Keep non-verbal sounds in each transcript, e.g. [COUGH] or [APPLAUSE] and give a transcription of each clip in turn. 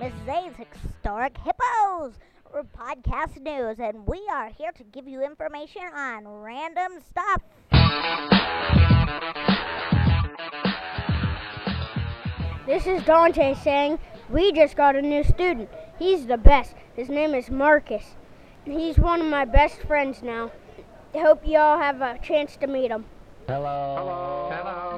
Mrs. A's Historic Hippos or podcast news, and we are here to give you information on random stuff. This is Dante saying, We just got a new student. He's the best. His name is Marcus. And he's one of my best friends now. I hope you all have a chance to meet him. Hello. Hello. Hello.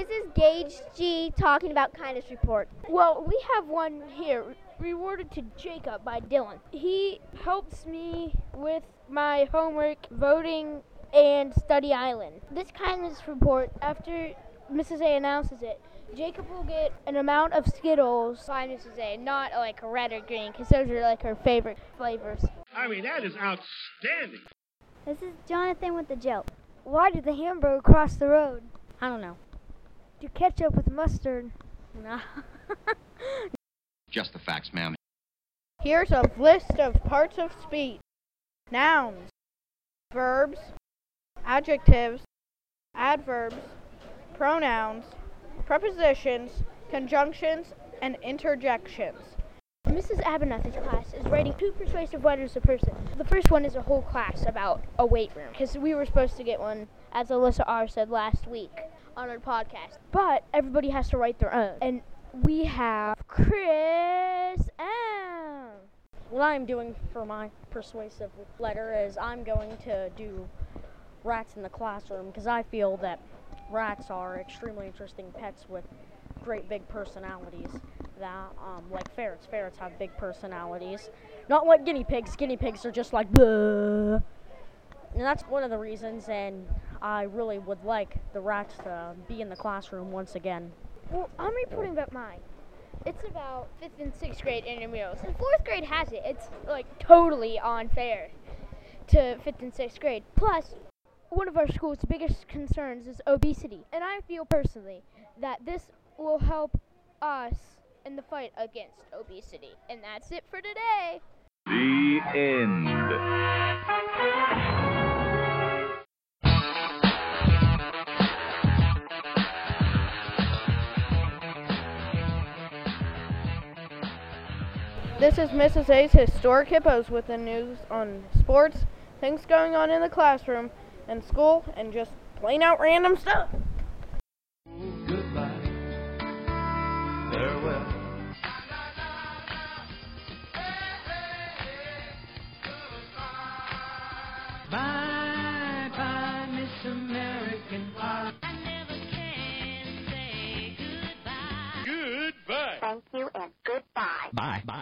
Hello. This is Gage G talking about kindness report. Well, we have one here rewarded to Jacob by Dylan. He helps me with my homework, voting, and study island. This kindness report, after Mrs. A announces it, Jacob will get an amount of Skittles by Mrs. A, not like red or green, because those are like her favorite flavors. I mean, that is outstanding. This is Jonathan with the joke. Why did the hamburger cross the road? I don't know. Do ketchup with mustard. No. [LAUGHS] Just the facts, ma'am. Here's a list of parts of speech nouns, verbs, adjectives, adverbs, pronouns, prepositions, conjunctions, and interjections. Mrs. Abernethy's class is writing two persuasive letters a person. The first one is a whole class about a weight room, because we were supposed to get one, as Alyssa R. said last week on our podcast. But everybody has to write their own. And we have Chris M. What I'm doing for my persuasive letter is I'm going to do rats in the classroom because I feel that rats are extremely interesting pets with great big personalities that um, like ferrets ferrets have big personalities not like guinea pigs guinea pigs are just like Bleh. and that's one of the reasons and i really would like the rats to be in the classroom once again Well, I'm reporting about mine. It's about fifth and sixth grade intramurals. And fourth grade has it. It's like totally unfair to fifth and sixth grade. Plus, one of our school's biggest concerns is obesity. And I feel personally that this will help us in the fight against obesity. And that's it for today. The end. This is Mrs. A's Historic Hippos with the news on sports, things going on in the classroom and school, and just plain out random stuff. Goodbye. Farewell. Bye bye, Miss American Pie. I never can say goodbye. Goodbye. Thank you and goodbye. Bye. Bye.